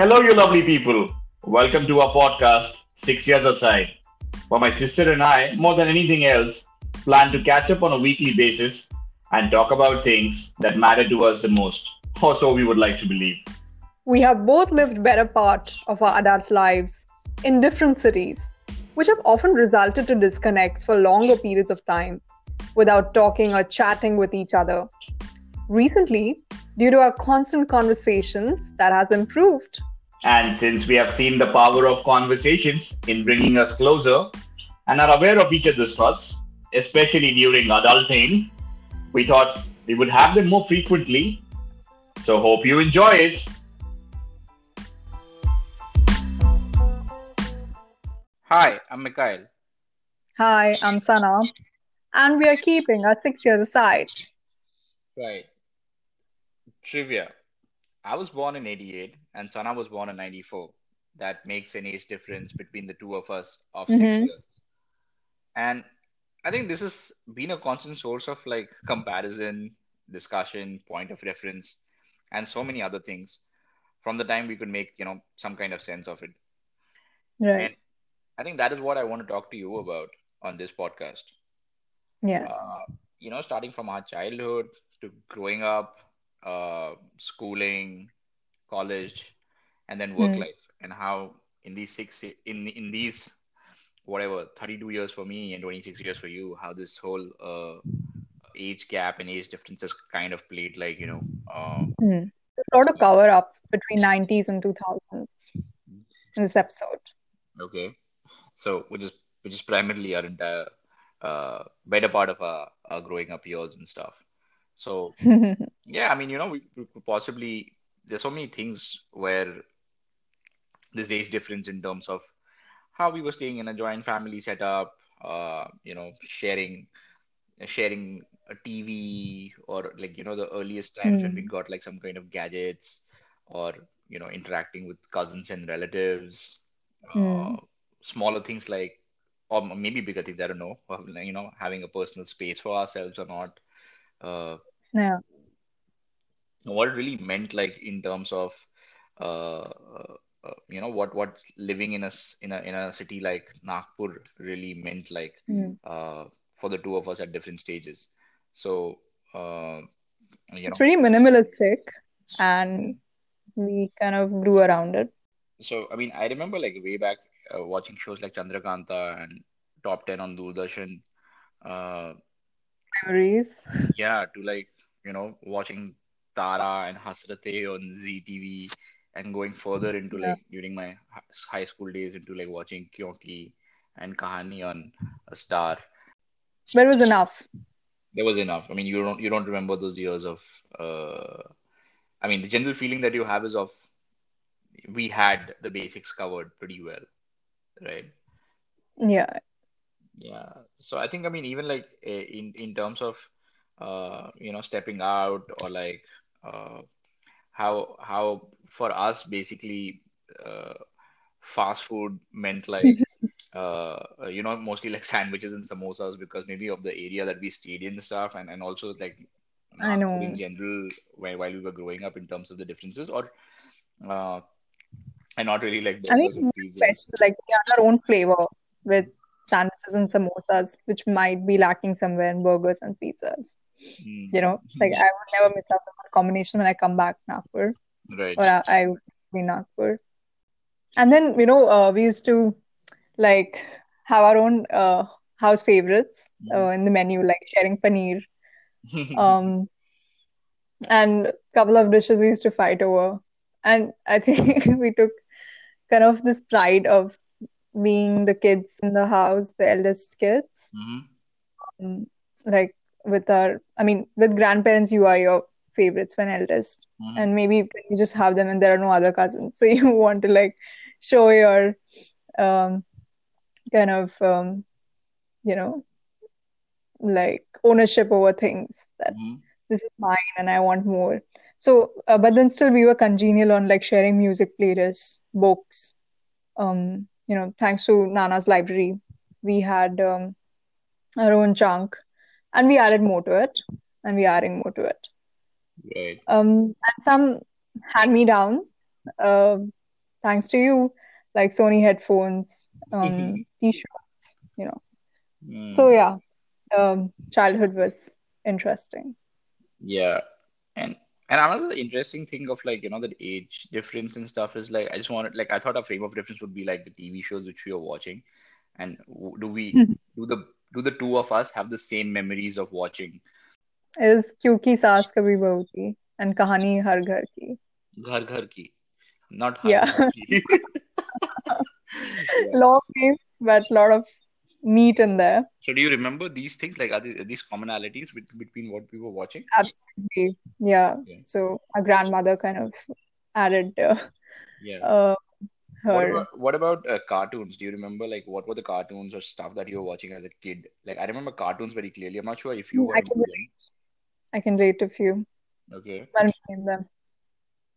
Hello, you lovely people. Welcome to our podcast, Six Years Aside, where my sister and I, more than anything else, plan to catch up on a weekly basis and talk about things that matter to us the most, or so we would like to believe. We have both lived better part of our adult lives in different cities, which have often resulted to disconnects for longer periods of time without talking or chatting with each other. Recently, due to our constant conversations, that has improved. And since we have seen the power of conversations in bringing us closer and are aware of each other's thoughts, especially during adulting, we thought we would have them more frequently. So, hope you enjoy it. Hi, I'm Mikhail. Hi, I'm Sana, and we are keeping our six years aside. Right. Trivia. I was born in 88 and Sana was born in 94. That makes an age difference between the two of us of six Mhm. years. And I think this has been a constant source of like comparison, discussion, point of reference, and so many other things from the time we could make, you know, some kind of sense of it. Right. And I think that is what I want to talk to you about on this podcast. Yes. uh, you know, starting from our childhood to growing up, uh, schooling, college, and then work Hmm. life, and how in these six in in these whatever 32 years for me and 26 years for you, how this whole uh, age gap and age differences kind of played like you know, uh, a lot of cover up between 90s and 2000s in this episode. okay, so which is which is primarily our entire uh, better part of our, our growing up years and stuff. So Yeah, I mean, you know, we, we could possibly there's so many things where this age difference in terms of how we were staying in a joint family setup, uh, you know, sharing sharing a TV or like, you know, the earliest times when we Hmm. got like some kind of gadgets or, you know, interacting with cousins and relatives, Hmm. uh, smaller things like, or maybe bigger things, I don't know, you know, having a personal space for ourselves or not. Uh, Yeah. What it really meant like in terms of uh, uh, uh, you know what what living in a in a in a city like Nagpur really meant like Hmm. uh, for the two of us at different stages. So uh, you It's know, pretty minimalistic, and we kind of grew around it. so I mean I remember like way back uh, watching shows like Chandrakanta and Top 10 on Doordarshan. Uh, Memories. yeah, to like you know watching Tara and Hasratein on Zee TV and going further into Yeah. like during my high school days into like watching Kyonki and Kahani on a Star. But it was enough. There was enough. I mean, you don't you don't remember those years of uh, I mean, the general feeling that you have is of we had the basics covered pretty well, right? Yeah. Yeah. So I think I mean even like eh, in in terms of uh you know stepping out or like uh how how for us basically uh fast food meant like uh you know mostly like sandwiches and samosas because maybe of the area that we stayed in and stuff and and also like I Nagpur in general while while we were growing up in terms of the differences or uh and not really like I think burgers and pizzas. special, like we had our own flavor with sandwiches and samosas, which might be lacking somewhere in burgers and pizzas. Mm. You know, like I would never miss out on that combination when I come back Nagpur Right. or I, I would be Nagpur. And then, you know, uh, we used to like have our own uh, house favorites uh, in the menu, like sharing paneer. Um, and a couple of dishes we used to fight over. And I think we took kind of this pride of being the kids in the house, the eldest kids. Mhm. Um, like with our, I mean, with grandparents, you are your favorites when eldest. Mhm. And maybe you just have them and there are no other cousins. So you want to like show your um, kind of, um, you know, like ownership over things that Mhm. this is mine and I want more. So, uh, but then still we were congenial on like sharing music playlists, books. Um, you know, thanks to Nana's library, we had um, our own chunk, and we added more to it, and we are adding more to it. Right. Um, and some hand me down, uh, thanks to you, like Sony headphones, um, t-shirts, you know. Mm. So yeah, um, childhood was interesting. Yeah. And and another interesting thing of like, you know, the age difference and stuff is like I just wanted like I thought a frame of reference would be like the TV shows which we are watching. And w- do we do the do the two of us have the same memories of watching? Is Kyunki Saas Kabhi Bahu Ki and Kahani Har Ghar Ki. Ghar Ghar Ki. Not Har yeah. Ghar Ki. yeah. Names, but a lot of meat in there. So do you remember these things? Like are, are these commonalities with, between what we were watching? Absolutely. Yeah. So a grandmother kind of added uh, yeah. Uh, what about what about uh, cartoons? Do you remember like what were the cartoons or stuff that you were watching as a kid? Like I remember cartoons very clearly. I'm not sure if you were I can them. I can rate a few. Okay. Let me name them.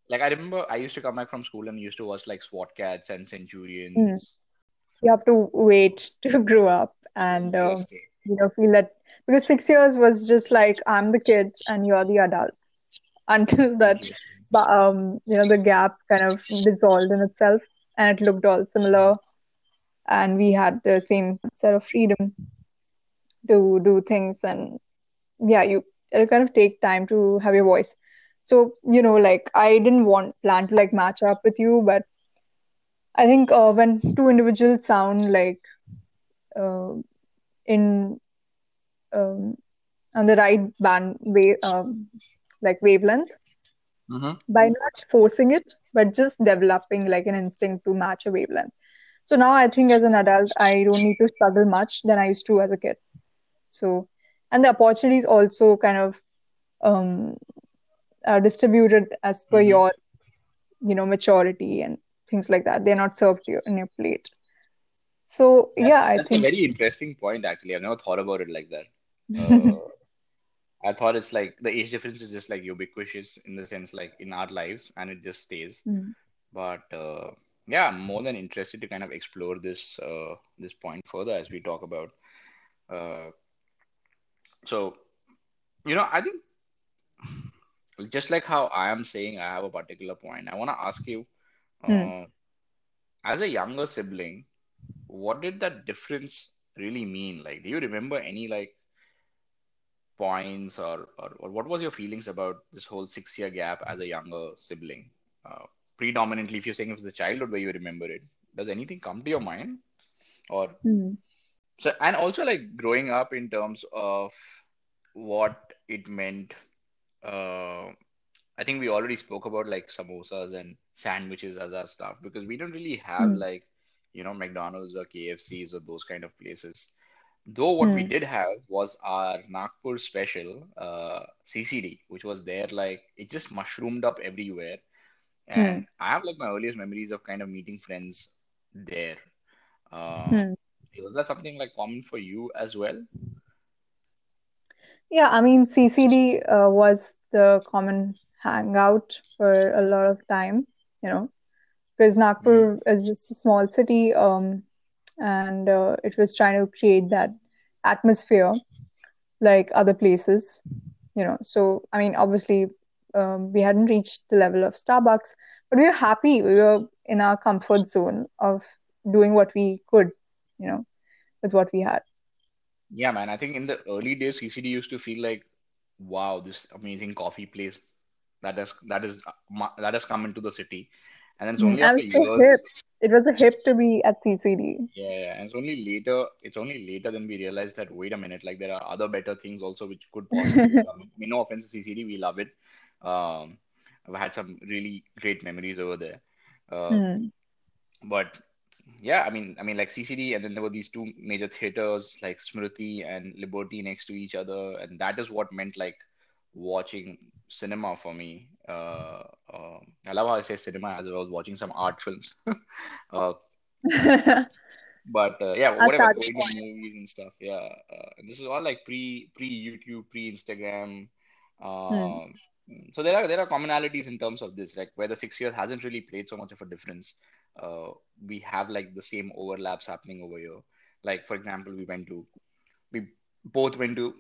Like I remember I used to come back from school and used to watch like SWAT Kats and. Centurions. You have to wait to grow up and Interesting. you know feel that because six years was just like I'm the kid and you're the adult until that but um you know the gap kind of dissolved in itself and it looked all similar. And we had the same set of freedom to do things. And yeah you it'll kind of take time to have your voice. So you know like i didn't want plan to like match up with you but i think uh, when two individuals sound like uh, in um, on the right band way um, like wavelength Mhm. by not forcing it, but just developing like an instinct to match a wavelength. So now I think as an adult, I don't need to struggle much than I used to as a kid. So, and the opportunities also kind of um, are distributed as per Mhm. your, you know, maturity and things like that. They're not served to you in your plate. So yeah, That's I that's a think very interesting point actually. I've never thought about it like that. Uh, I thought it's like the age difference is just like ubiquitous in the sense like in our lives and it just stays. Mm. But uh, yeah, I'm more than interested to kind of explore this uh, this point further as we talk about. Uh, so you know, I think just like how I am saying I have a particular point, I want to ask you, uh, as a younger sibling, what did that difference really mean? Like, do you remember any like points or, or, or what was your feelings about this whole six year gap as a younger sibling? Uh, predominantly, if you're saying it was the childhood where you remember it, does anything come to your mind? Or Mm. so, and also like growing up in terms of what it meant. Uh, I think we already spoke about like samosas and sandwiches as our stuff because we don't really have Mm. like, you know, McDonald's or KFCs or those kind of places. Though what we Mm. did have was our Nagpur special, uh, CCD, which was there like it just mushroomed up everywhere. And I have like my earliest memories of kind of meeting friends there. Uh, Hmm. was that something like common for you as well? Yeah, I mean, CCD uh, was the common hangout for a lot of time, you know, because Nagpur is just a small city, um, and uh, it was trying to create that atmosphere like other places, you know. So, I mean, obviously, um, we hadn't reached the level of Starbucks, but we were happy. We were in our comfort zone of doing what we could, you know, with what we had. Yeah, man. I think in the early days, CCD used to feel like, wow, this amazing coffee place that has that is that has come into the city, and then it's Mm, only after it's so hip. years, It was a hip to be at CCD. yeah, yeah, and it's only later, it's only later than we realized that wait a minute, like there are other better things also which could possibly. I mean, no offense to CCD, we love it. Um, I've had some really great memories over there. Uh, Hmm. but yeah, I mean, I mean, like CCD, and then there were these two major theaters like Smriti and Liberty next to each other, and that is what meant like watching cinema for me. Uh, uh, I love how I say cinema as I was watching some art films. uh, but uh, yeah, Our whatever, movies and stuff. Yeah, uh, and this is all like pre pre YouTube, pre Instagram. Hmm. Um, so there are there are commonalities in terms of this, like where the six years hasn't really played so much of a difference. Uh, we have like the same overlaps happening over here. Like for example, we went to we both went to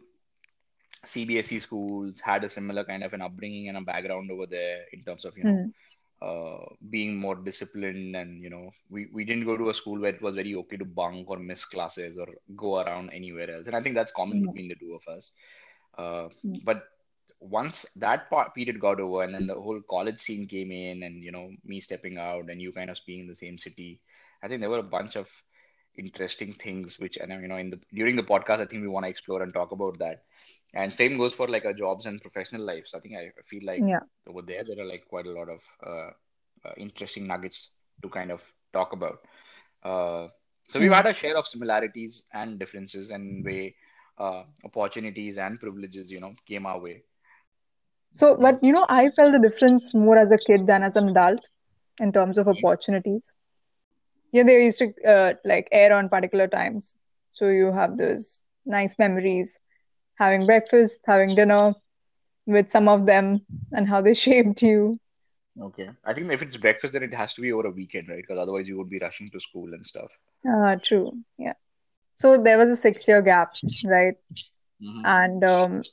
CBSE schools, had a similar kind of an upbringing and a background over there in terms of you know Hmm. uh, being more disciplined and you know we, we didn't go to a school where it was very okay to bunk or miss classes or go around anywhere else and i think that's common Yeah. between the two of us uh, Mm. but once that part period got over and then the whole college scene came in and you know me stepping out and you kind of being in the same city i think there were a bunch of interesting things which and you know in the during the podcast i think we want to explore and talk about that. And same goes for like our jobs and professional lives. I think i feel like Yeah. over there there are like quite a lot of uh, uh, interesting nuggets to kind of talk about. Uh, so we've had a share of similarities and differences and way uh, opportunities and privileges you know came our way. So, but you know, I felt the difference more as a kid than as an adult in terms of opportunities. Yeah, they used to uh, like air on particular times. So you have those nice memories, having breakfast, having dinner with some of them, and how they shaped you. okay i think if it's breakfast then it has to be over a weekend right because otherwise you would be rushing to school and stuff Ah, true. Yeah. So there was a six-year gap, right? hmm And um,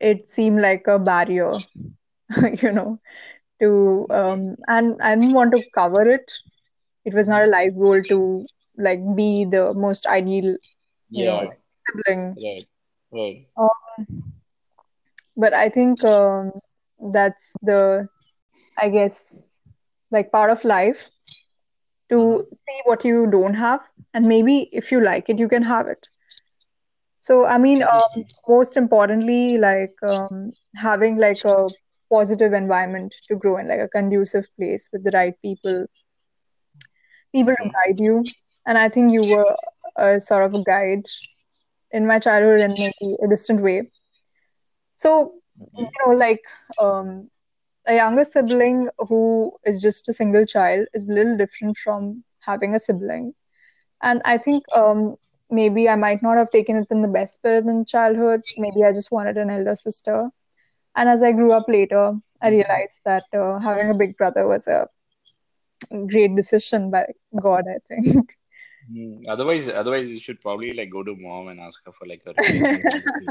it seemed like a barrier, you know, to um, and I didn't want to cover it. It was not a life goal to like be the most ideal, you know, sibling. right. Right. Um, but I think um, that's the, I guess, like part of life to see what you don't have, and maybe if you like it, you can have it. So, I mean, um, most importantly, like um, having like a positive environment to grow in, like a conducive place with the right people, people to guide you. And I think you were a sort of a guide in my childhood in maybe a distant way. So, you know, like um, a younger sibling who is just a single child is a little different from having a sibling. And I think um, maybe I might not have taken it in the best spirit in childhood. Maybe I just wanted an elder sister. And as I grew up later, I Mhm. realized that uh, having a big brother was a great decision by God, I think. Hmm. Otherwise, otherwise you should probably like go to mom and ask her for like a replacement policy.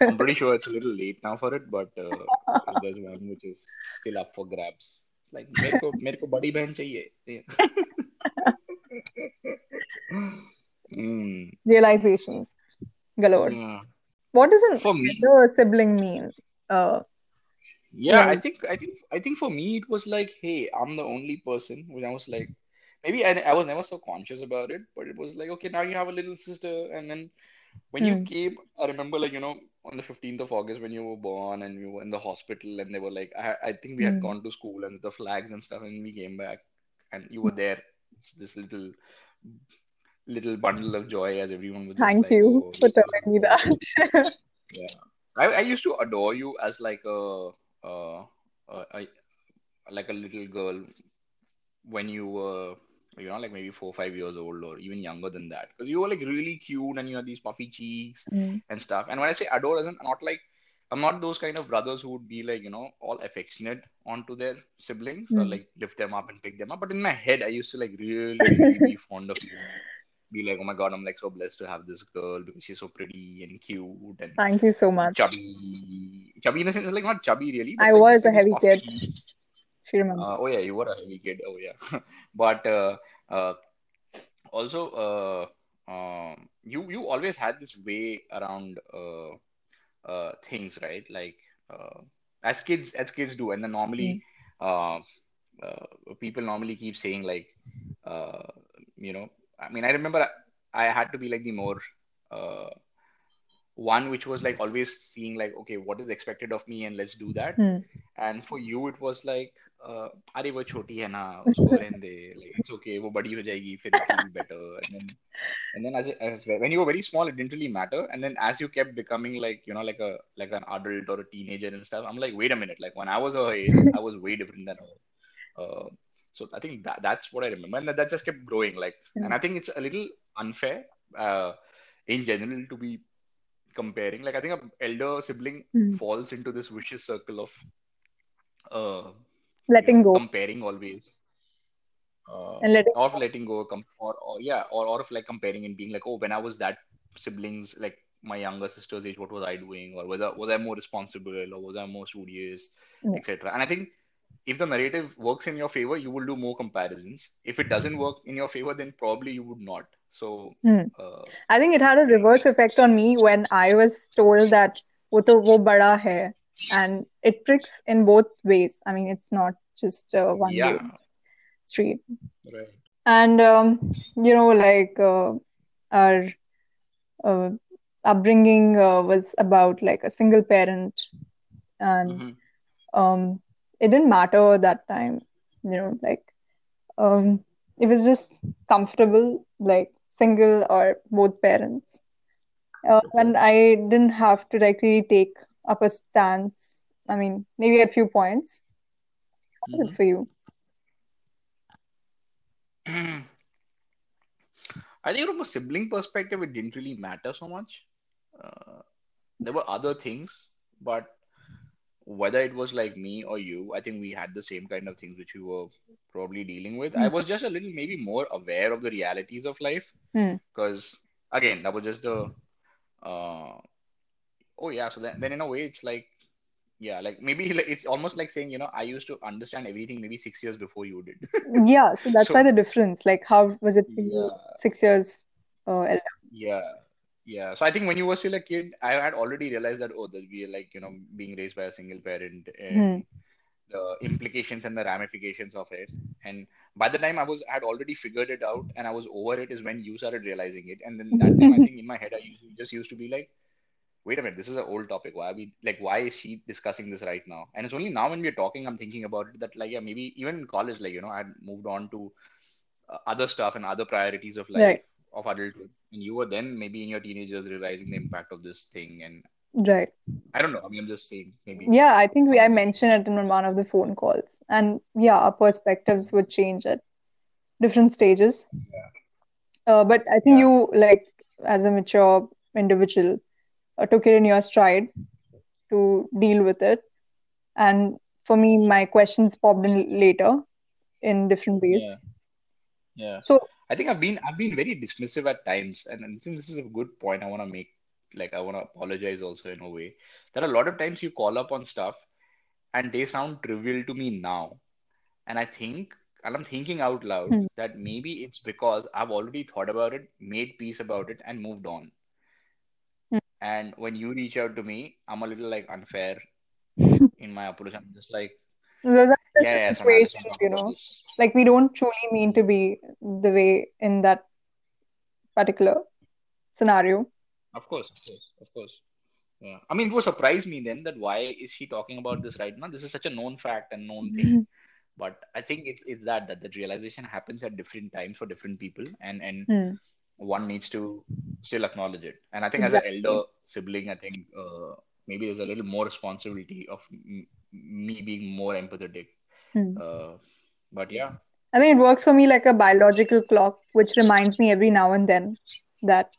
I'm pretty sure it's a little late now for it, but uh, if there's one which is still up for grabs, like मेरे को मेरे को बड़ी बहन चाहिए. Hmm. Realizations galore. Yeah. What does an For me, elder sibling mean? Uh, yeah, I think I think I think for me it was like, hey, I'm the only person. When I was like, maybe I I was never so conscious about it, but it was like, okay, now you have a little sister, and then when you hmm, came, I remember like, you know, on the 15th of August when you were born and you were in the hospital and they were like, I, I think we had hmm, gone to school and the flags and stuff and we came back and you were there. It's this little little bundle of joy as everyone was just Thank like, you oh, for this is telling me that. Yeah. I, I used to adore you as like a, uh, a, a like a little girl when you were, you know, like maybe four or five years old or even younger than that. Because you were like really cute and you had these puffy cheeks Mm, and stuff. And when I say adore, isn't not like I'm not those kind of brothers who would be like, you know, all affectionate onto their siblings or mm. like lift them up and pick them up. But in my head, I used to like really, really be fond of you. Be like, oh my God, I'm like so blessed to have this girl because she's so pretty and cute and Thank you so much. chubby. Chubby in the sense, like not chubby really, but I like was a heavy kid, if you. Uh, oh yeah, you were a heavy kid. Oh yeah. But uh, uh, also, uh, um, you you always had this way around uh, uh, things, right? Like uh, as kids, as kids do, and then normally, uh, uh, people normally keep saying like, uh, you know, I mean, I remember I, I had to be like the more uh, one which was like always seeing like, okay, what is expected of me, and let's do that. mm. And for you, it was like, uh, अरे वो छोटी है ना, उसको रहने दे, like it's okay, वो बड़ी हो जाएगी, फिर it will be better. And then and then as, as when you were very small, it didn't really matter. And then as you kept becoming like, you know, like a like an adult or a teenager and stuff, I'm like, wait a minute, like when I was her age, I was way different than her. Uh, so I think that that's what I remember, and that, that just kept growing. Like, and I think it's a little unfair, uh, in general to be comparing. Like, I think an elder sibling Mm. falls into this vicious circle of, uh, you Letting know, go comparing always uh, and letting of go. letting go com- or, or yeah or, or of like comparing and being like oh when i was that siblings like my younger sister's age what was i doing or was i was i more responsible or was i more studious Yeah. etc and i think if the narrative works in your favor, you will do more comparisons. If it doesn't hmm. work in your favor, then probably you would not. So hmm. uh, I think it had a reverse effect on me when I was told that wo to wo bada hai, and it tricks in both ways. I mean, it's not just uh, one yeah. street. Right. And um, you know, like uh, our uh, upbringing uh, was about like a single parent and. Mm-hmm. Um, it didn't matter that time. You know, like um, it was just comfortable, like single or both parents. Uh, and I didn't have to like really take up a stance. I mean, maybe at few points. How was it for you? I think from a sibling perspective, it didn't really matter so much. Uh, there were other things, but whether it was like me or you, I think we had the same kind of things which we were probably dealing with. I Hmm. was just a little maybe more aware of the realities of life Hmm. because again, that was just the uh, oh yeah. So then, then in a way, it's like yeah, like maybe like it's almost like saying, you know, I used to understand everything maybe six years before you did. Yeah, so that's why the difference. Like, how was it for you six years uh, elder? yeah, yeah. So I think when you were still a kid, I had already realized that oh, that we are like, you know, being raised by a single parent and the implications and the ramifications of it. And by the time I was i had already figured it out and I was over it is when you started realizing it. And then that time I think in my head I used, just used to be like, wait a minute, this is an old topic. Why are we like why is she discussing this right now? And it's only now when we're talking, I'm thinking about it that like yeah, maybe even in college, like you know, I had moved on to uh, other stuff and other priorities of Right, life of adulthood. And you were then maybe in your teenagers realizing the impact of this thing. And right. I don't know. I mean, I'm just saying maybe Yeah, I think we I mentioned it in one of the phone calls. And yeah, our perspectives would change at different stages. Yeah. Uh, but I think Yeah. you, like, as a mature individual, uh, took it in your stride to deal with it. And for me, my questions popped in later in different ways. Yeah. Yeah. So, I think I've been I've been very dismissive at times, and, and since this is a good point, I want to make like I want to apologize also in a way that a lot of times you call up on stuff and they sound trivial to me now, and I think and I'm thinking out loud hmm, that maybe it's because I've already thought about it, made peace about it, and moved on. hmm. And when you reach out to me, I'm a little like unfair in my approach. I'm just like, Those are the yeah, yeah, situations, talk you know. Like we don't truly mean to be the way in that particular scenario. Of course, of course, of course. Yeah. I mean, it would surprise me then that why is she talking about this right now? This is such a known fact and known thing. But I think it's it's that that that realization happens at different times for different people, and and Hmm, one needs to still acknowledge it. And I think as an elder sibling, I think uh, maybe there's a little more responsibility of me being more empathetic. Hmm. Uh, but yeah, I think it works for me like a biological clock, which reminds me every now and then that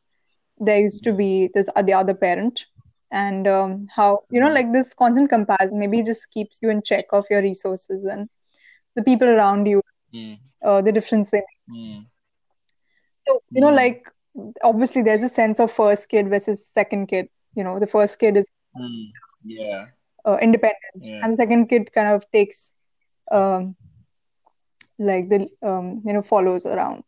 there used to be this uh, the other parent, and um, how you know like this constant comparison maybe just keeps you in check of your resources and the people around you, Mm, uh, the difference they make. mm, So you know mm, like obviously there's a sense of first kid versus second kid. You know the first kid is mm. Yeah, uh, independent, yeah, and the second kid kind of takes um, like the um, you know follows around.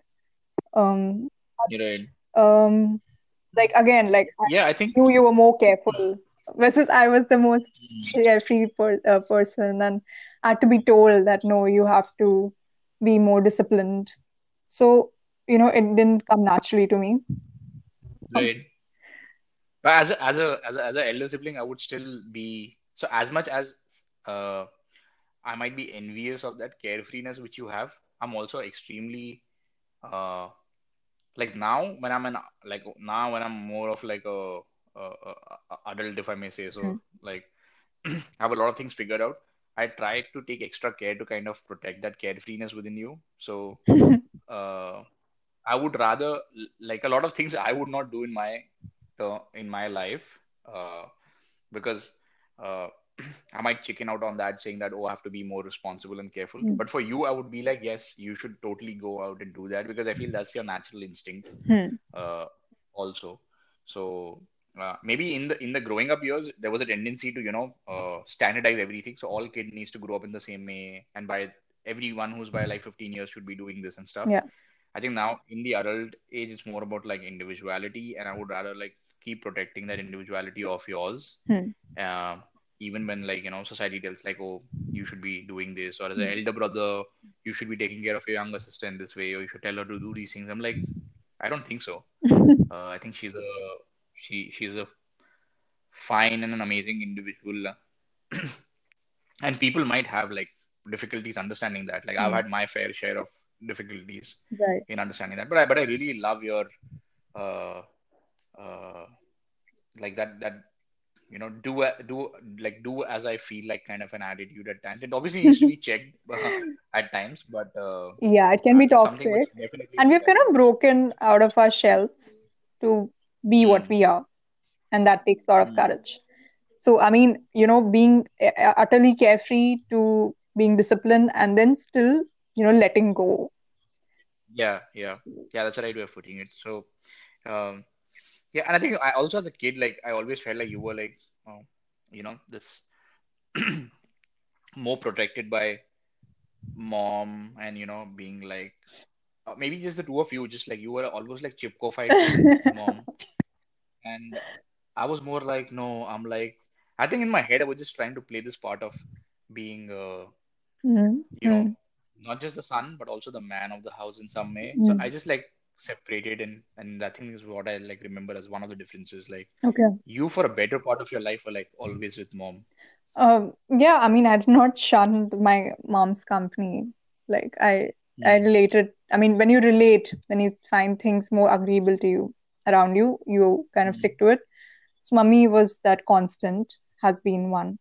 Um, right. um, like again, like Yeah, I think. knew you were more careful versus I was the most Mm, carefree per, uh, person, and I had to be told that no, you have to be more disciplined. So you know, it didn't come naturally to me. Right. But as a as a as a as a elder sibling, I would still be so as much as uh I might be envious of that carefreeness which you have. I'm also extremely uh like now when I'm an like now when I'm more of like a, a, a, adult if I may say so mm, like I have a lot of things figured out. I try to take extra care to kind of protect that carefreeness within you. So uh I would rather like a lot of things I would not do in my uh, in my life uh, because uh, I might chicken out on that, saying that oh, I have to be more responsible and careful. mm, But for you, I would be like, yes, you should totally go out and do that because I feel that's your natural instinct mm, uh, also. So uh, maybe in the in the growing up years there was a tendency to you know uh, standardize everything so all kid needs to grow up in the same way and by everyone who's by like 15 years should be doing this and stuff Yeah. i think now in the adult age it's more about like individuality and i would rather like keep protecting that individuality of yours Hmm. uh, even when like you know society tells like oh you should be doing this or as an Hmm. elder brother you should be taking care of your younger sister in this way or you should tell her to do these things i'm like i don't think so uh, i think she's a she she's a fine and an amazing individual and people might have like difficulties understanding that like i've Hmm. had my fair share of difficulties Right. in understanding that but i but i really love your uh uh like that that you know do do like do as i feel like kind of an attitude at times it obviously needs to be checked uh, at times but uh, Yeah, it can uh, be it's something which toxic. And we've kind of broken out of our shells to be what mm, we are. And that takes a lot of mm, courage. So, I mean, you know, being uh, utterly carefree to being disciplined and then still, you know, letting go. yeah yeah yeah that's the right way of putting it so um yeah and i think i also as a kid like i always felt like you were like oh, you know this more protected by mom and you know being like uh, maybe just the two of you just like you were almost like chipko-fied to mom. And I was more like no I'm like I think in my head I was just trying to play this part of being uh, Mm, you know mm, not just the son but also the man of the house in some way. So mm. I just like separated and and that thing is what I like remember as one of the differences like Okay. you for a better part of your life were like always with mom Um, yeah, I mean, I did not shun my mom's company. Like I, I Hmm. related. I mean, when you relate, when you find things more agreeable to you around you, you kind of Hmm. stick to it. So, mummy was that constant, has been one.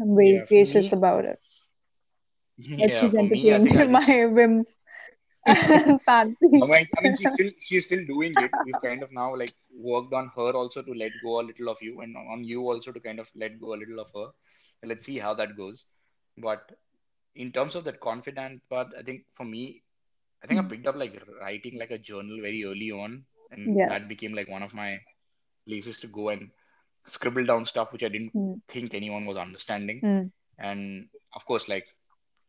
I'm very yeah gracious me about it. Yeah she's for me I think I entertained my whims and I mean, I mean, she's still she's still doing it. We've kind of now like worked on her also to let go a little of you, and on you also to kind of let go a little of her. Let's see how that goes. But in terms of that confident part, I think for me, I think I Mm. picked up like writing like a journal very early on, and Yes. that became like one of my places to go and scribble down stuff which I didn't Mm. think anyone was understanding. Mm. And of course, like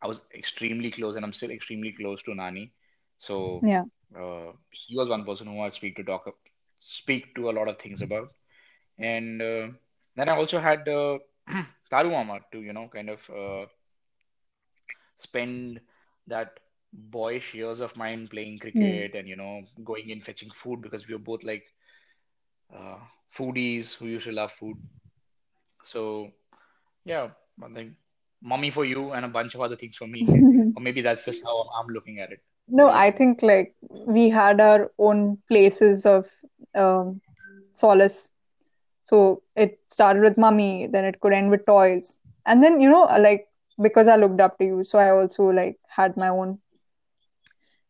I was extremely close, and I'm still extremely close to Nani. So Yeah. uh, he was one person who I speak to talk speak to a lot of things about. And uh, then I also had uh, Taru Mama to you know kind of uh, spend that boyish years of mine playing Mm. cricket and you know going in fetching food because we were both like uh, foodies who used to love food. So yeah, I think mommy for you and a bunch of other things for me. Or maybe that's just how I'm looking at it. No, What do you I think? like we had our own places of um, solace. So it started with mummy, then it could end with toys. And then, you know, like because I looked up to you, so I also like had my own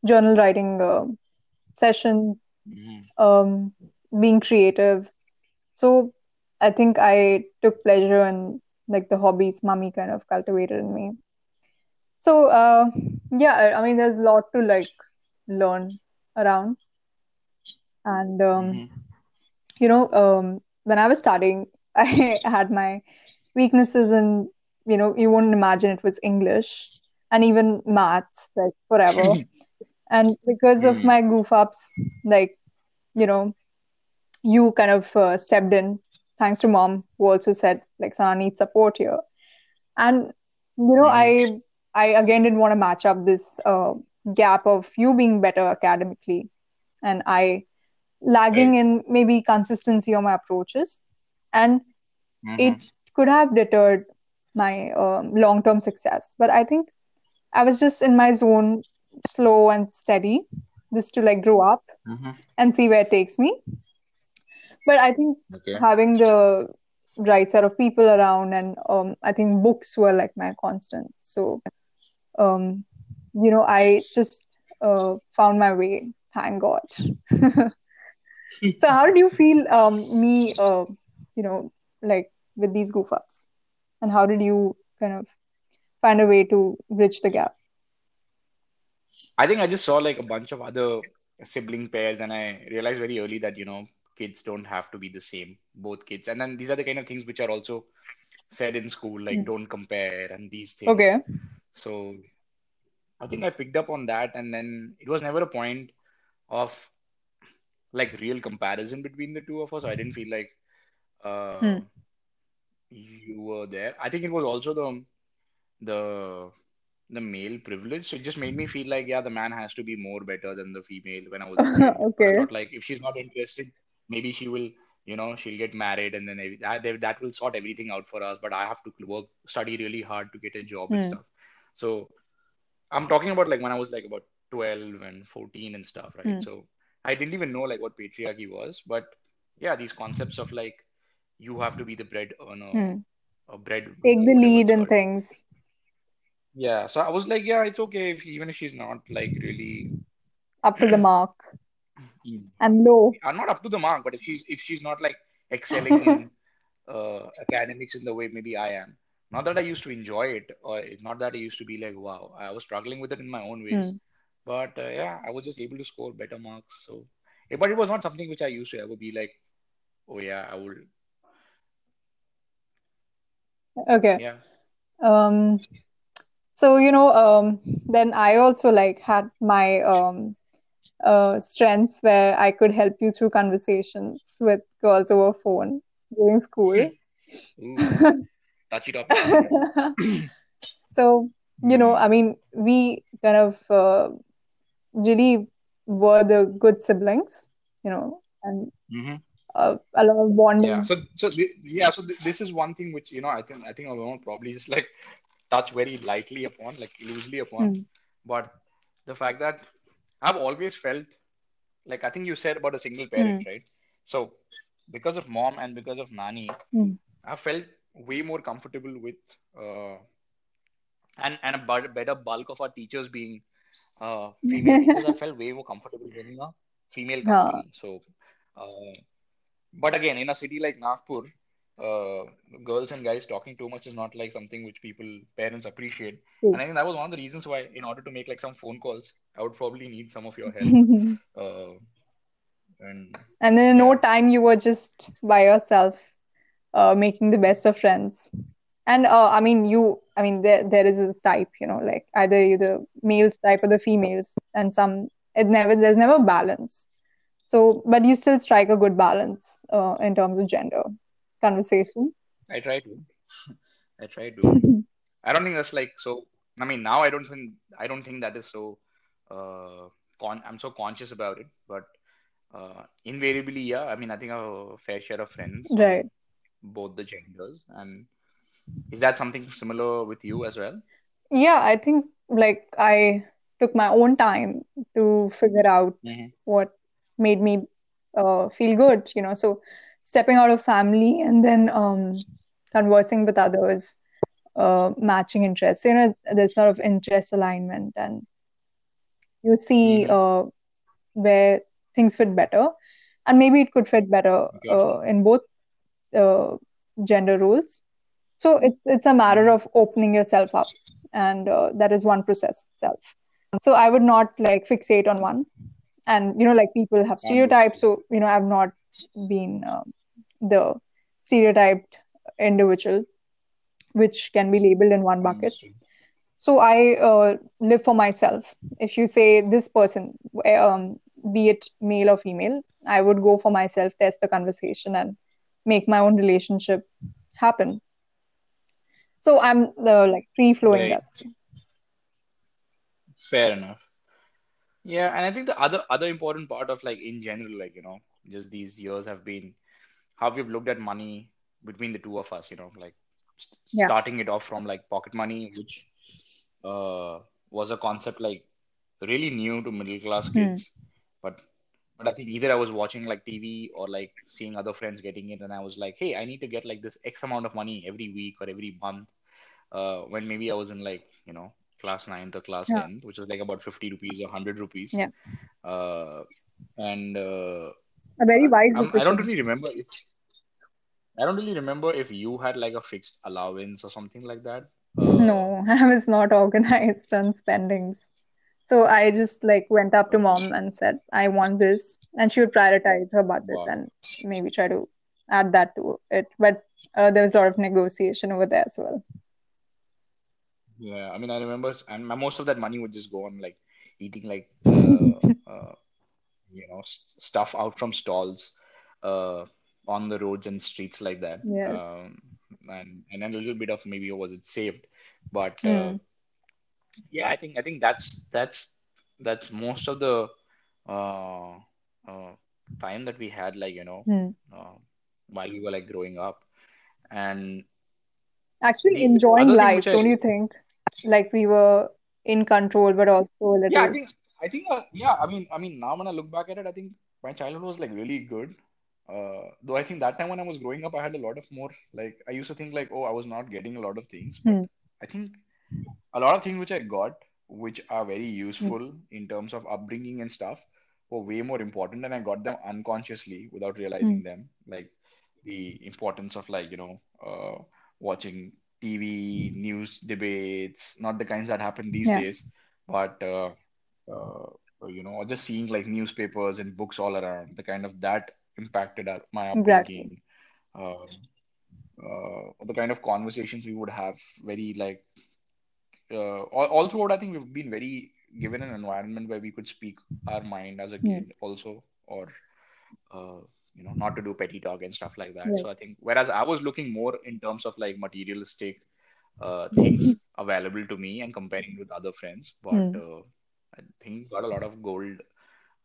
journal writing uh, sessions, Mhm. um, being creative. So I think I took pleasure in like the hobbies mummy kind of cultivated in me. So uh, yeah, I mean, there's a lot to like learn around. And um, Mhm. you know, um, when I was studying, I had my weaknesses and you know, you wouldn't imagine it was English and even maths, like forever. And because of Mm. my goof ups, like, you know, you kind of uh, stepped in, thanks to mom, who also said, like, Sana needs support here. And, you know. I, I again didn't want to match up this uh, gap of you being better academically and I lagging in maybe consistency on my approaches. And it Mhm. could have deterred my um, long term success. But I think I was just in my zone, slow and steady, just to like grow up Mhm. and see where it takes me. But I think Okay. having the right set of people around and um, I think books were like my constant. So, um, you know, I just uh, found my way, thank God. So how did you feel um, me, uh, you know, like with these goof ups? And how did you kind of find a way to bridge the gap? I think I just saw like a bunch of other sibling pairs, and I realized very early that, you know, kids don't have to be the same, both kids. And then these are the kind of things which are also said in school, like Mm. don't compare and these things. Okay. So I think I picked up on that, and then it was never a point of like real comparison between the two of us. I didn't feel like uh, Hmm. you were there. I think it was also the the the male privilege. So it just made me feel like yeah, the man has to be more better than the female when I was Okay. thought like if she's not interested, maybe she will, you know, she'll get married and then that that will sort everything out for us. But I have to work, study really hard to get a job and Hmm. stuff. So I'm talking about like when I was like about 12 and 14 and stuff, right? Hmm. So I didn't even know like what patriarchy was, but yeah, these concepts of like you have to be the bread earner Hmm. or bread Take the lead in things. Yeah, so I was like, yeah, it's okay if even if she's not like really Up to the mark mm, and low. uh, not up to the mark, but if she's if she's not like excelling in uh, academics in the way maybe I am. Not that I used to enjoy it, or it's not that I used to be like, wow, I was struggling with it in my own ways. Hmm. But uh, yeah, I was just able to score better marks. So, but it was not something which I used to ever be like, oh yeah, I will. Okay. Yeah. Um, so you know, um, then I also like had my um uh strengths where I could help you through conversations with girls over phone during school. Touchy topic. So, you know. I mean, we kind of uh, really were the good siblings, you know, and hmm uh, a lot of bonding. Yeah. So, so th yeah. So th this is one thing which you know I think I think I will probably just like touch very lightly upon, like loosely upon. Hmm. But the fact that I've always felt like I think you said about a single parent, right? So because of mom and because of Nani, Hmm. I felt way more comfortable with uh, and and a better bulk of our teachers being uh, female teachers. I felt way more comfortable in a female Huh. company. So, uh, but again, in a city like Nagpur, uh, girls and guys talking too much is not like something which people parents appreciate. True. And I think that was one of the reasons why, in order to make like some phone calls, I would probably need some of your help. Uh, and And then in no time you were just by yourself, uh, making the best of friends. And uh, I mean, you, I mean, there there is a type, you know, like either you the males type or the females, and some it never there's never balance. So, but you still strike a good balance uh, in terms of gender conversation. I try to. I try to. I don't think that's like so. I mean, now I don't think I don't think that is so. Uh, con I'm so conscious about it, but uh, invariably, yeah. I mean, I think I have a fair share of friends Right. Both the genders, and is that something similar with you as well? Yeah, I think like I took my own time to figure out hmm what made me uh, feel good, you know. So stepping out of family and then um, conversing with others, uh, matching interests. You know, there's sort of interest alignment, and you see hmm uh, where things fit better, and maybe it could fit better Okay. uh, in both uh, gender roles. So it's it's a matter hmm of opening yourself up, and uh, that is one process itself. So I would not like fixate on one, and you know, like people have stereotypes. So you know, I've not been um, the stereotyped individual, which can be labeled in one bucket. So I uh, live for myself. If you say this person, um, be it male or female, I would go for myself, test the conversation, and make my own relationship happen. So I'm the like free flowing Right. that. Fair enough. Yeah, and I think the other other important part of like in general, like, you know, just these years have been how we've looked at money between the two of us, you know, like st Yeah. starting it off from like pocket money, which uh was a concept like really new to middle class Hmm. kids. But but I think either I was watching like TV or like seeing other friends getting it, and I was like, hey, I need to get like this X amount of money every week or every month. Uh, when maybe I was in like, you know, class ninth or class Yeah. 10th, which was like about 50 rupees or 100 rupees. Yeah. Uh, and uh, A very wise I don't really remember if I don't really remember if you had like a fixed allowance or something like that. Uh, No, I was not organized on spendings. So I just like went up to mom and said, I want this. And she would prioritize her budget Wow. and maybe try to add that to it. But uh, there was a lot of negotiation over there as well. Yeah, I mean, I remember, and my- most of that money would just go on like eating like uh, uh, you know s- stuff out from stalls uh, on the roads and streets like that. Yes. Um, and and then a little bit of maybe was it saved, but uh, Mm. Yeah, I think I think that's that's that's most of the uh, uh, time that we had like you know Hmm. uh, while we were like growing up, and Actually, enjoying life, don't you think? Like we were in control, but also a Yeah, I think I think uh, yeah, I mean I mean now when I look back at it, I think my childhood was like really good. Uh, though I think that time when I was growing up, I had a lot of more like I used to think like, oh, I was not getting a lot of things, but Hmm. I think a lot of things which I got, which are very useful in terms of upbringing and stuff, were way more important, and I got them unconsciously without realizing them. Like the importance of like, you know, uh, watching TV, news debates, not the kinds that happen these Yeah. days, but uh, uh, you know, or just seeing like newspapers and books all around, the kind of that impacted our, my Exactly. upbringing. Um, uh, the kind of conversations we would have, very like uh, all, all throughout, I think we've been very given an environment where we could speak our mind as a kid also, or uh, you know, not to do petty talk and stuff like that. Right. So I think, whereas I was looking more in terms of like materialistic uh, things available to me and comparing with other friends, but Hmm. uh, I think got a lot of gold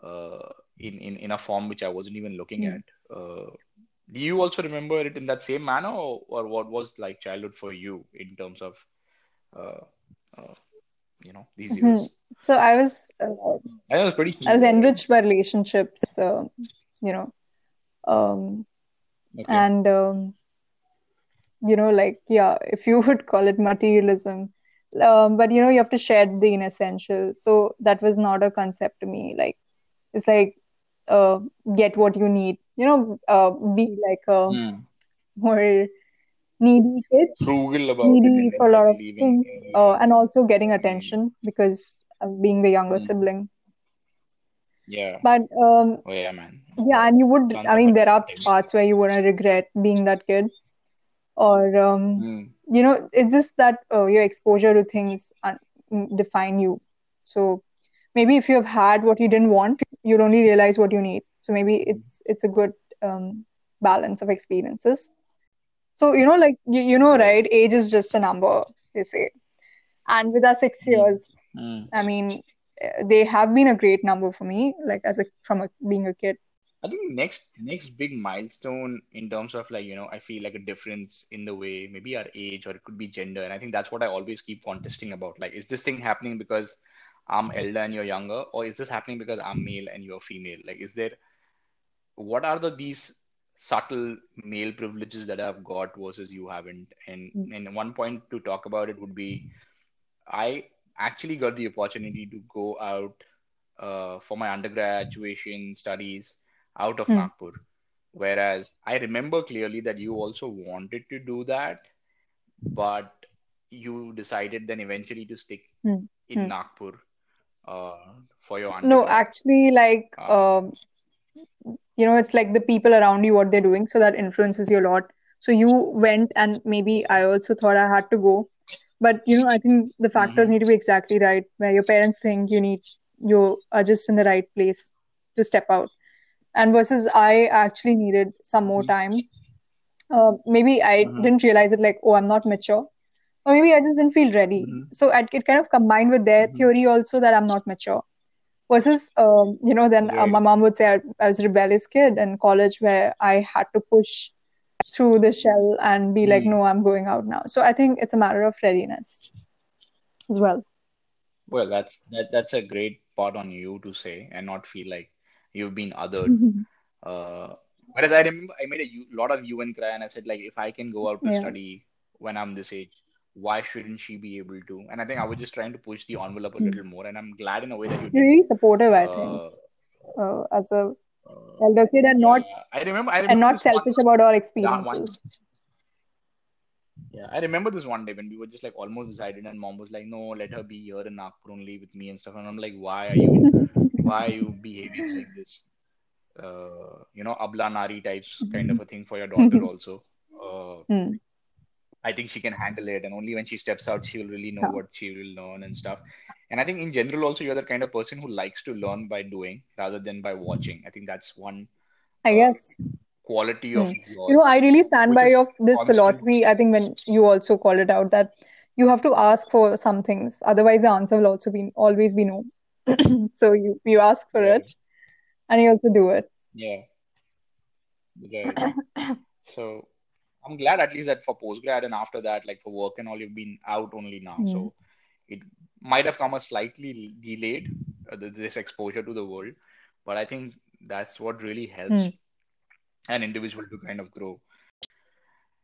uh, in in in a form which I wasn't even looking at. Uh, do you also remember it in that same manner, or, or what was like childhood for you in terms of uh, uh, you know these Mhm. years? So I was uh, I was pretty I was enriched by relationships, so you know, um, Okay. and um, you know, like yeah, if you would call it materialism, um, but you know, you have to share the inessential. So that was not a concept to me. Like it's like uh, get what you need. You know, uh, be like a Hmm. more needy kids, Frugal about needy for a lot of things, uh, and also getting attention because of being the younger Hmm. sibling. Yeah. But um, Oh yeah, man. yeah, and you would, Tons I mean, there are parts where you wouldn't regret being that kid, or um, Hmm. you know, it's just that uh, your exposure to things mm, define you. So maybe if you have had what you didn't want, you'll only realize what you need. So maybe it's it's a good um, balance of experiences. So you know, like you, you know, Right. Age is just a number, they say. And with our six Hmm. years, Hmm. I mean, uh, they have been a great number for me, like as a from a, being a kid. I think next next big milestone in terms of like, you know, I feel like a difference in the way maybe our age or it could be gender. And I think that's what I always keep contesting about. Like, is this thing happening because I'm elder and you're younger, or is this happening because I'm male and you're female? Like, is there what are the these subtle male privileges that I've got versus you haven't? And Mm. and one point to talk about it would be I actually got the opportunity to go out uh, for my undergraduation studies out of Hmm. Nagpur. Whereas I remember clearly that you also wanted to do that, but you decided then eventually to stick Hmm. in Hmm. Nagpur uh, for your No, actually, like Uh, um, you know, it's like the people around you, what they're doing, so that influences you a lot. So you went, and maybe I also thought I had to go, but you know, I think the factors mhm, need to be exactly right, where your parents think you need, you are just in the right place to step out. And versus I actually needed some more mhm, time. Uh, maybe I mhm, didn't realize it like, oh, I'm not mature, or maybe I just didn't feel ready. mhm, So I, it kind of combined with their mhm. theory also that I'm not mature. Versus, um, you know, then uh, my mom would say I, I was a rebellious kid in college where I had to push through the shell and be like, Hmm. no, I'm going out now. So I think it's a matter of readiness as well. Well, that's that that's a great part on you to say and not feel like you've been othered. Uh, whereas I remember I made a lot of you and cry and I said like if I can go out to Yeah. study when I'm this age, why shouldn't she be able to? And I think I was just trying to push the envelope a Mm. little more, and I'm glad in a way that you You're really supportive, I think, Uh, uh, as a uh, elder kid and not yeah, I remember I and remember not this one selfish about our experiences. Yeah, I remember this one day when we were just like almost decided, and mom was like, "No, let her be here in Nagpur only with me and stuff." And I'm like, "Why are you, why are you behaving like this? Uh, you know, abla nari types kind of a thing for your daughter also. Uh, Hmm. I think she can handle it, and only when she steps out, she will really know Yeah. what she will learn and stuff. And I think in general also, you're the kind of person who likes to learn by doing rather than by watching. I think that's one I uh, guess. quality of You know, I really stand by of this philosophy. I think when you also called it out that you have to ask for some things, otherwise the answer will also be always be no. So you you ask for it and you also do it. Yeah. Right. So I'm glad at least that for postgrad and after that, like for work and all, you've been out only now. Hmm. So it might have come a slightly delayed, uh, this exposure to the world, but I think that's what really helps Hmm. an individual to kind of grow.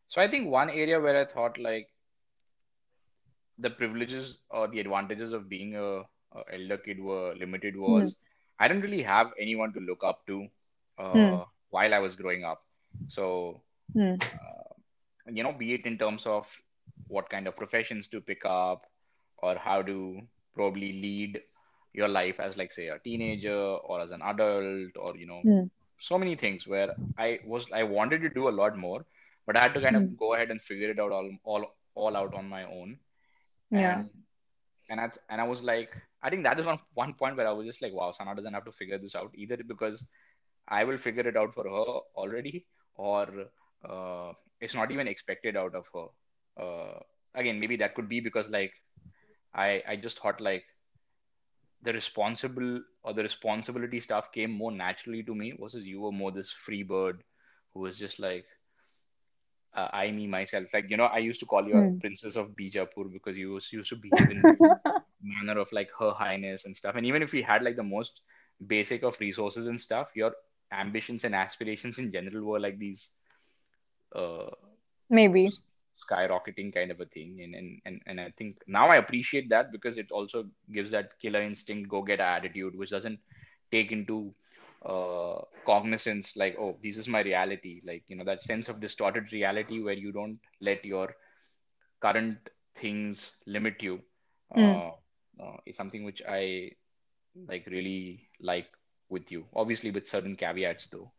So I think one area where I thought like the privileges or the advantages of being a, a elder kid were limited Hmm. was I didn't really have anyone to look up to Hmm. uh, while I was growing up. So Hmm. uh, you know, be it in terms of what kind of professions to pick up or how to probably lead your life as like say a teenager or as an adult or you know Hmm. so many things where I was I wanted to do a lot more, but I had to kind Hmm. of go ahead and figure it out all all all out on my own. Yeah. And and I and I was like, I think that is one one point where I was just like, wow, Sana doesn't have to figure this out either because I will figure it out for her already, or uh, it's not even expected out of her. Uh, again, maybe that could be because like I I just thought like the responsible or the responsibility stuff came more naturally to me versus you were more this free bird who was just like uh, I me myself like you know I used to call you a Hmm. princess of Bijapur because you was, used to behave in manner of like her highness and stuff and even if we had like the most basic of resources and stuff your ambitions and aspirations in general were like these uh Maybe. skyrocketing kind of a thing and, and and and I think now I appreciate that because it also gives that killer instinct go get attitude which doesn't take into uh cognizance like oh this is my reality like you know that sense of distorted reality where you don't let your current things limit you Hmm. uh, uh is something which I like really like with you obviously with certain caveats though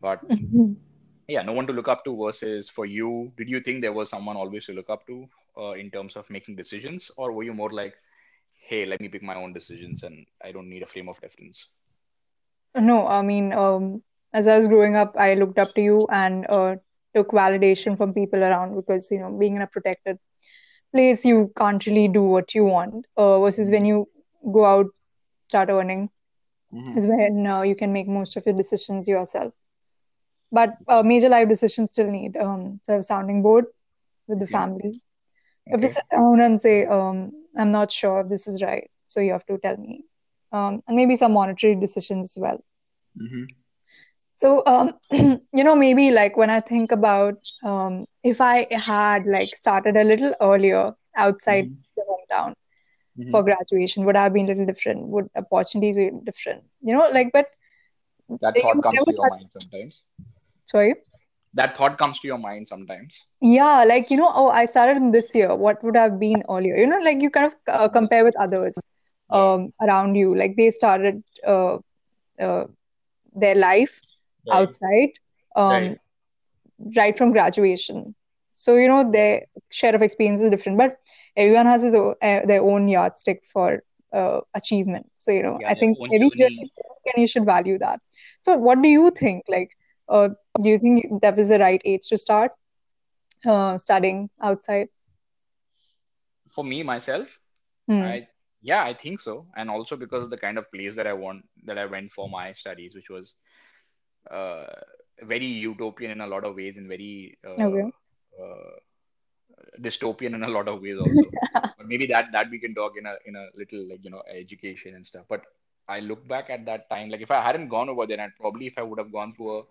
but yeah no one to look up to versus for you did you think there was someone always to look up to uh, in terms of making decisions or were you more like hey let me pick my own decisions and i don't need a frame of reference No, I mean, um, as I was growing up, I looked up to you and uh, took validation from people around because, you know, being in a protected place, you can't really do what you want. Uh, versus when you go out, start earning, mm-hmm. is when uh, you can make most of your decisions yourself. But uh, major life decisions still need um, sort of sounding board with the Yeah. family. If we okay sit down and say, um, I'm not sure if this is right, so you have to tell me. Um, and maybe some monetary decisions as well. mm-hmm. So, um, you know, maybe like when I think about um, if I had like started a little earlier outside Mm-hmm. the hometown Mm-hmm. for graduation, would I have been a little different? Would opportunities be different? You know, like, but that thought comes to your mind sometimes sorry. that thought comes to your mind sometimes Yeah, like, you know, oh, I started in this year. What would have been earlier? You know, like you kind of uh, compare with others um, around you. Like they started uh, uh, their life right outside um, right right from graduation. So, you know, their share of experience is different, but everyone has his own, uh, their own yardstick for uh, achievement. So, you know, yeah I think every journey journey is unique and you should value that. So, what do you think? Like, uh, do you think that was the right age to start uh, studying outside? for me myself Hmm. I yeah I think so and also because of the kind of place that I want that I went for my studies which was uh, very utopian in a lot of ways and very uh, Okay. uh, dystopian in a lot of ways also. But maybe that that we can talk in a in a little like you know education and stuff. But I look back at that time like if I hadn't gone over there, and probably if I would have gone through a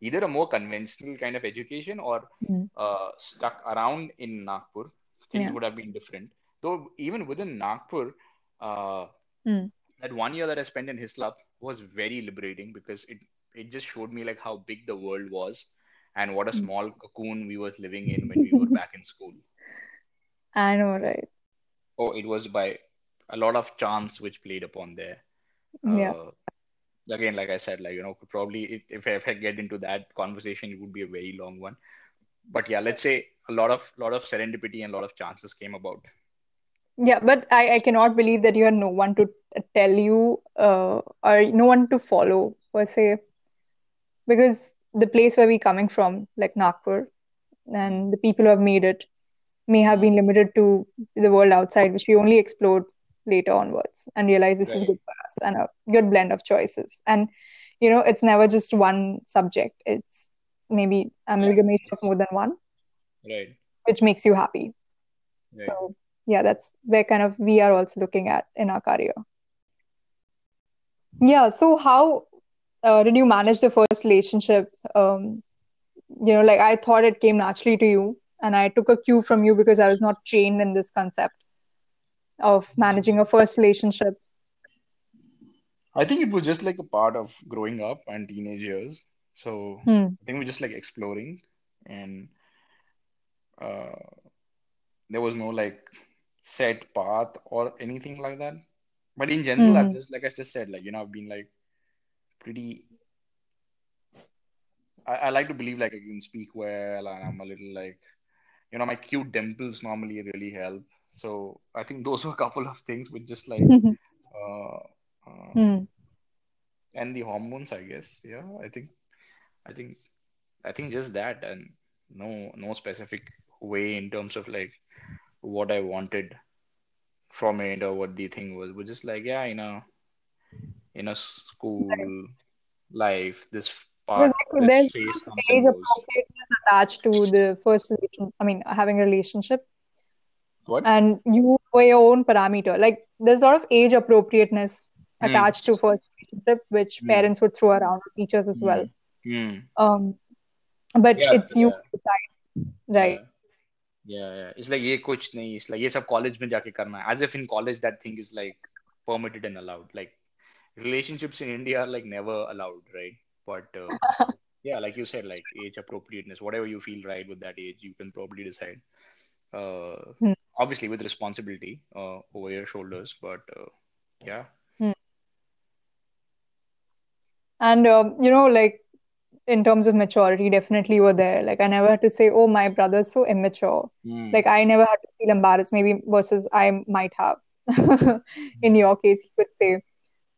either a more conventional kind of education or Hmm. uh, stuck around in Nagpur, things Yeah. would have been different. Though even within Nagpur, uh, Hmm. that one year that I spent in Hislop was very liberating because it it just showed me like how big the world was and what a Hmm. small cocoon we was living in when we were back in school. I know, right? Oh, it was by a lot of chance which played upon there. Yeah. Again, like I said, like you know, probably if, if I, if I get into that conversation, it would be a very long one. But yeah, let's say a lot of lot of serendipity and a lot of chances came about. Yeah, but I, I cannot believe that you had no one to tell you uh, or no one to follow per se. Because the place where we're coming from, like Nagpur, and the people who have made it may have been limited to the world outside, which we only explored later onwards and realize this is good for us and a good blend of choices. And you know, it's never just one subject, it's maybe amalgamation of more than one, Right. which makes you happy. Right. So yeah, that's where kind of we are also looking at in our career. Yeah, so how uh, did you manage the first relationship? Um, you know, like I thought it came naturally to you, and I took a cue from you because I was not trained in this concept of managing a first relationship. I think it was just like a part of growing up and teenage years. So Hmm. I think we're just like exploring, and uh, there was no like set path or anything like that. But in general, I've hmm just like I just said, like you know, I've been like pretty. I, I like to believe like I can speak well, and I'm a little like you know, my cute dimples normally really help. So I think those were a couple of things which just like uh, uh, Hmm. and the hormones, I guess. Yeah, I think I think I think just that and no no specific way in terms of like what I wanted from it or what the thing was. But just like yeah, you know, in a school life, this part, this there's phase comes and goes. attached to the first relation. I mean, having a relationship, What? and you were your own parameter. Like, there's a lot of age appropriateness Hmm. attached to first relationship, which Hmm. parents would throw around, or teachers as well. Hmm. Hmm. Um, but Yeah, it's you yeah, who decides, right? yeah. Yeah, yeah. It's like ये कुछ नहीं. It's like ये सब college में जाके करना है. As if in college that thing is like permitted and allowed. Like relationships in India are like never allowed, right? But uh, yeah, like you said, like age appropriateness, whatever you feel right with that age, you can probably decide. Uh, Hmm. obviously with responsibility uh, over your shoulders, but uh, yeah. Hmm. And um, you know, like in terms of maturity, definitely were there. Like I never had to say, "Oh, my brother's so immature." Hmm. Like I never had to feel embarrassed, maybe versus I might have. In your case, you could say.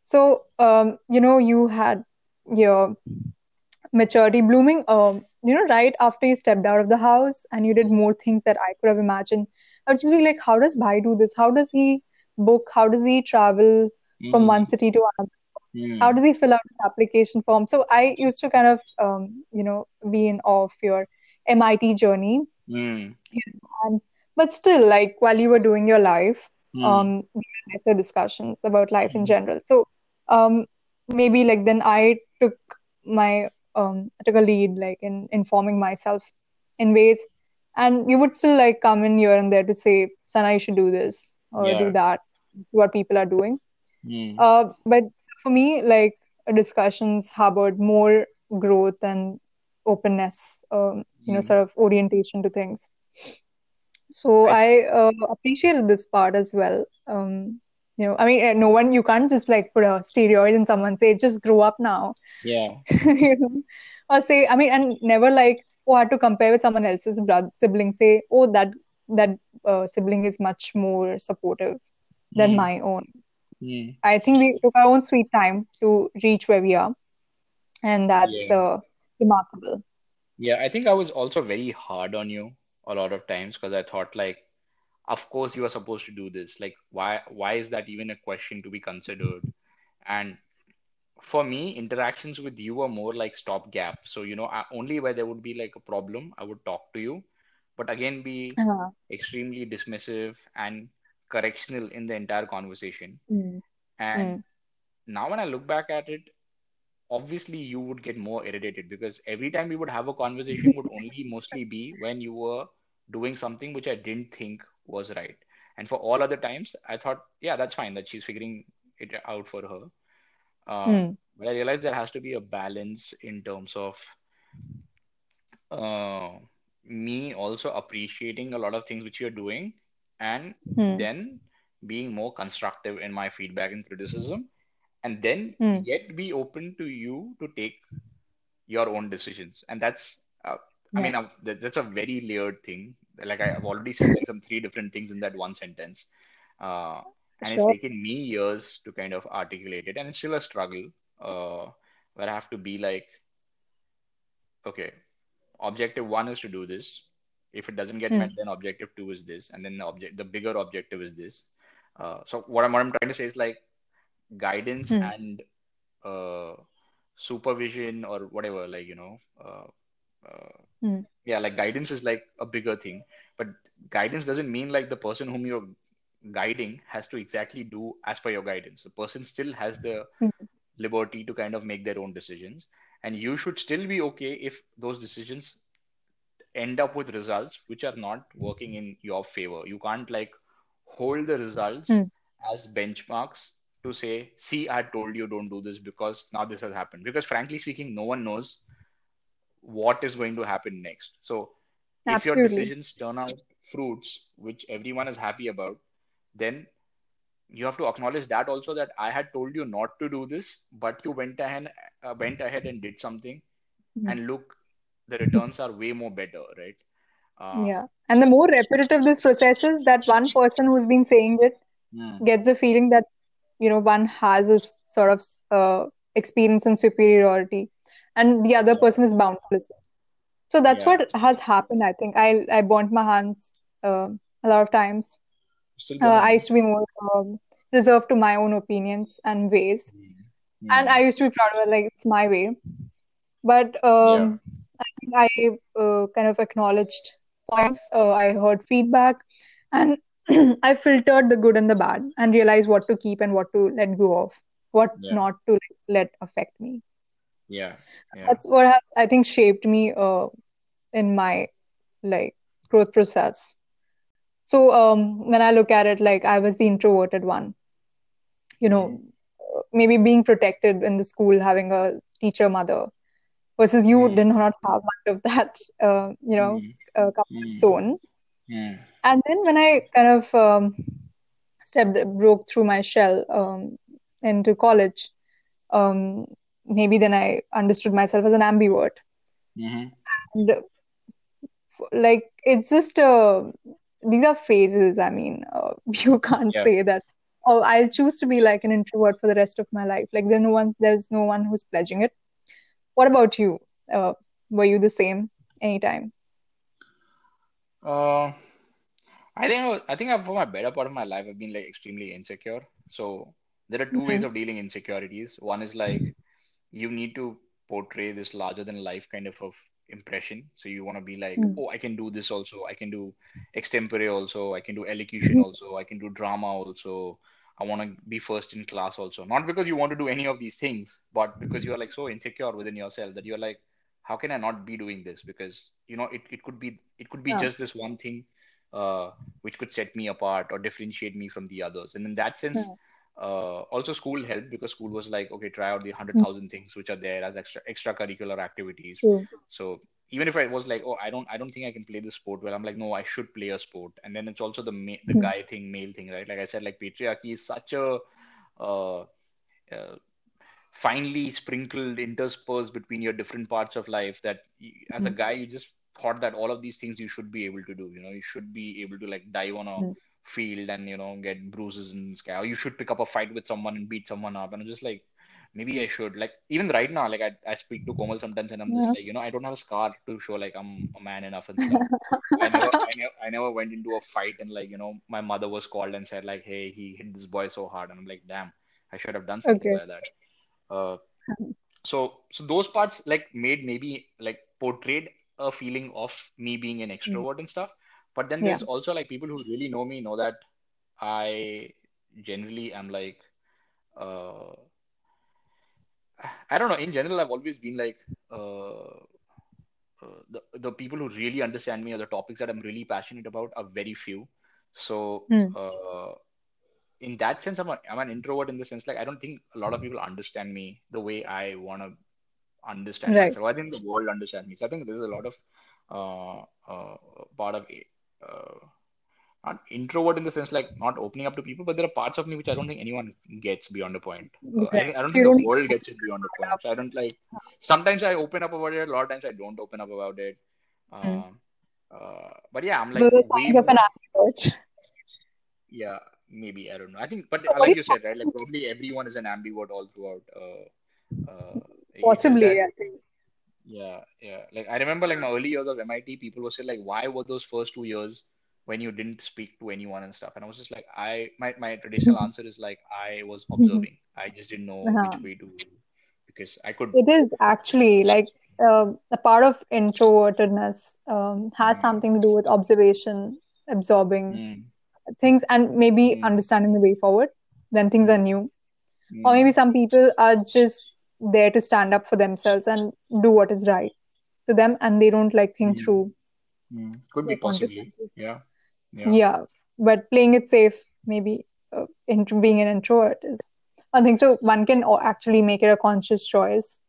So, um, you know, you had your maturity blooming, um, you know, right after you stepped out of the house and you did more things that I could have imagined. I would just be like, how does Bhai do this? How does he book? How does he travel from Hmm. one city to another? How Hmm. does he fill out an application form? So I used to kind of, um, you know, be in awe of your MIT journey. Hmm. And but still, like while you were doing your life, Hmm. um, we had lesser discussions about life in general. So um, maybe like then I took my um, I took a lead like in informing myself in ways, and you would still like come in here and there to say, Sana, you should do this or do that. What people are doing. Hmm. Uh, but for me, like discussions harbored more growth and openness, um, you know, Hmm. sort of orientation to things. So I I uh, appreciated this part as well. Um, you know, I mean, uh, no one, you can't just like put a steroid in someone, say, just grow up now, yeah. you know, or say, I mean, and never like, oh, I had to compare with someone else's brother, sibling, say, oh, that that uh, sibling is much more supportive than Hmm. my own. Hmm. I think we took our own sweet time to reach where we are, and that's Yeah. uh, remarkable. Yeah, I think I was also very hard on you a lot of times because I thought like, of course you are supposed to do this. Like, why why is that even a question to be considered? And for me, interactions with you are more like stopgap. So, you know, I, only where there would be like a problem, I would talk to you, but again be Uh, extremely dismissive and correctional in the entire conversation. mm, And mm, now when I look back at it, obviously you would get more irritated because every time we would have a conversation would only mostly be when you were doing something which I didn't think was right. And for all other times, I thought, yeah, that's fine that she's figuring it out for her. Um, mm, but I realized there has to be a balance in terms of uh, me also appreciating a lot of things which you're doing and Hmm. then being more constructive in my feedback and criticism, and then Hmm. yet be open to you to take your own decisions. And that's, uh, I mean, Yeah. That, that's a very layered thing. Like I've already said like some three different things in that one sentence. Uh, and it's taken me years to kind of articulate it, and it's still a struggle, uh, where I have to be like, okay, objective one is to do this. If it doesn't get Hmm. met, then objective two is this, and then the object, the bigger objective is this. Uh, so what I'm what I'm trying to say is like guidance Hmm. and uh, supervision or whatever, like you know, uh, uh, Hmm. yeah, like guidance is like a bigger thing, but guidance doesn't mean like the person whom you're guiding has to exactly do as per your guidance. The person still has the Hmm. liberty to kind of make their own decisions, and you should still be okay if those decisions end up with results which are not working in your favor. You can't like hold the results Hmm. as benchmarks to say, see, I told you don't do this because now this has happened. Because frankly speaking, no one knows what is going to happen next. So if your decisions turn out fruits which everyone is happy about, then you have to acknowledge that also that I had told you not to do this, but you went ahead uh, went ahead and did something, Hmm. and look, the returns are way more better, right? Uh, Yeah. And the more repetitive this process is, that one person who's been saying it hmm, gets the feeling that, you know, one has this sort of uh, experience and superiority, and the other person is bound to listen. So that's yeah, what has happened, I think. I I burnt my hands uh, a lot of times. Uh, I used to be more um, reserved to my own opinions and ways, Hmm, and I used to be proud of it, like it's my way. But yeah, um, I think I uh, kind of acknowledged points. Uh, I heard feedback, and I filtered the good and the bad, and realized what to keep and what to let go of, what yeah, not to let affect me. yeah, yeah, That's what has, I think, shaped me uh, in my like growth process. So um, when I look at it, like I was the introverted one, you hmm, know, uh, maybe being protected in the school, having a teacher mother, versus you hmm, did not have much of that, uh, you know, hmm, uh, comfort hmm, zone. hmm, And then when I kind of um, stepped, broke through my shell um, into college, um, maybe then I understood myself as an ambivert. hmm, And like it's just uh, these are phases. I mean, uh, you can't yeah. say that. Oh, I'll choose to be like an introvert for the rest of my life. Like there's no one, there's no one who's pledging it. What about you? Uh, were you the same anytime? Uh, I think I think for my better part of my life, I've been like extremely insecure. So there are two ways hmm of dealing insecurities. One is like you need to portray this larger than life kind of of impression. So you want to be like, Mm. oh, I can do this also. I can do extempore also. I can do elocution also. I can do drama also. I want to be first in class also. Not because you want to do any of these things, but because you are like so insecure within yourself that you're like, how can I not be doing this? Because you know, it, it could be it could be Yeah. just this one thing uh, which could set me apart or differentiate me from the others. And in that sense, Yeah. Uh, also school helped because school was like, okay, try out the 100000 Mm. thousand things which are there as extra extracurricular activities. So even if I was like, oh, I don't, I don't think I can play this sport well, I'm like, no, I should play a sport. And then it's also the ma the Mm. guy thing, male thing, right? Like I said, like patriarchy is such a uh, uh, finely sprinkled, interspersed between your different parts of life that you, as a Mm. guy, you just thought that all of these things you should be able to do. You know, you should be able to like dive on a Mm. Field and you know get bruises and sky. Or you should pick up a fight with someone and beat someone up. And I'm just like, maybe I should. Like even right now, like I, I speak to Komal sometimes and I'm just Yeah. like, you know, I don't have a scar to show like I'm a man enough and stuff. I never, I never, I never went into a fight and like, you know, my mother was called and said like, hey, he hit this boy so hard. And I'm like, damn, I should have done something Okay. like that. Uh, so, so those parts like made maybe like portrayed a feeling of me being an extrovert and stuff. But then Yeah. there's also like people who really know me know that I generally am like, uh, I don't know. In general, I've always been like, uh, uh, the the people who really understand me or the topics that I'm really passionate about are very few. So, Mm. uh, in that sense, I'm a, I'm an introvert in the sense like I don't think a lot of people understand me the way I want to understand Right. myself. I think the world understands me. So I think there's a lot of uh, uh, part of it. Uh, not introvert in the sense like not opening up to people, but there are parts of me which I don't think anyone gets beyond a point. Uh, I, I, don't so think the don't world gets it beyond a point. So I don't like. Sometimes I open up about it. A lot of times I don't open up about it. Uh, mm. uh, but yeah, I'm like way more, Yeah, maybe I don't know. I think, but like you said, right? Like probably everyone is an ambivert all throughout. Uh, uh, Possibly, that, yeah. Yeah, yeah. Like I remember, like my early years of MIT, people were saying like, why were those first two years when you didn't speak to anyone and stuff? And I was just like, I my my traditional answer is like I was mm-hmm. observing. I just didn't know uh-huh. which way to because I could. It is actually like uh, a part of introvertedness um, has mm. something to do with observation, absorbing mm. things, and maybe mm. understanding the way forward when things are new. Or maybe some people are just there to stand up for themselves and do what is right to them and they don't like think mm. through mm. could be possibly yeah. yeah yeah but playing it safe maybe uh, being an introvert is one thing so one can actually make it a conscious choice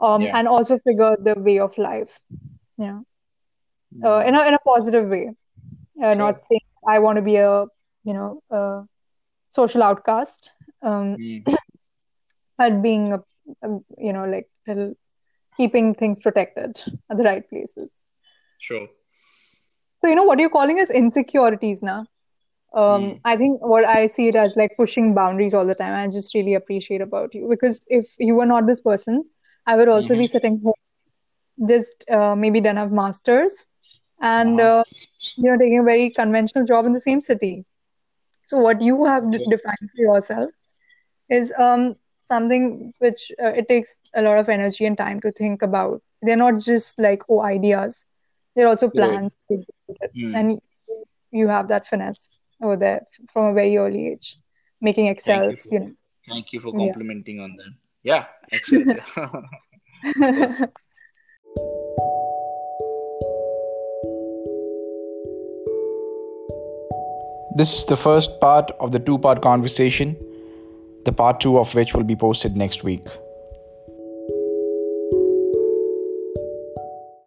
um yeah. and also figure the way of life yeah mm. uh, in, a, in a positive way uh, sure. not saying i want to be a you know a social outcast um mm. but being a you know like keeping things protected at the right places sure so you know what you're calling as insecurities now um, mm. i think what i see it as like pushing boundaries all the time i just really appreciate about you because if you were not this person i would also mm-hmm. be sitting home just uh, maybe done have masters and uh-huh. uh, you know taking a very conventional job in the same city so what you have defined for yourself is um, something which uh, it takes a lot of energy and time to think about. They're not just like oh ideas; they're also plans mm. and you have that finesse over there from a very early age, making excels. You, for, you, know. Thank you for complimenting yeah. on that. Yeah, excellent. This is the first part of the two part conversation the part two of which will be posted next week.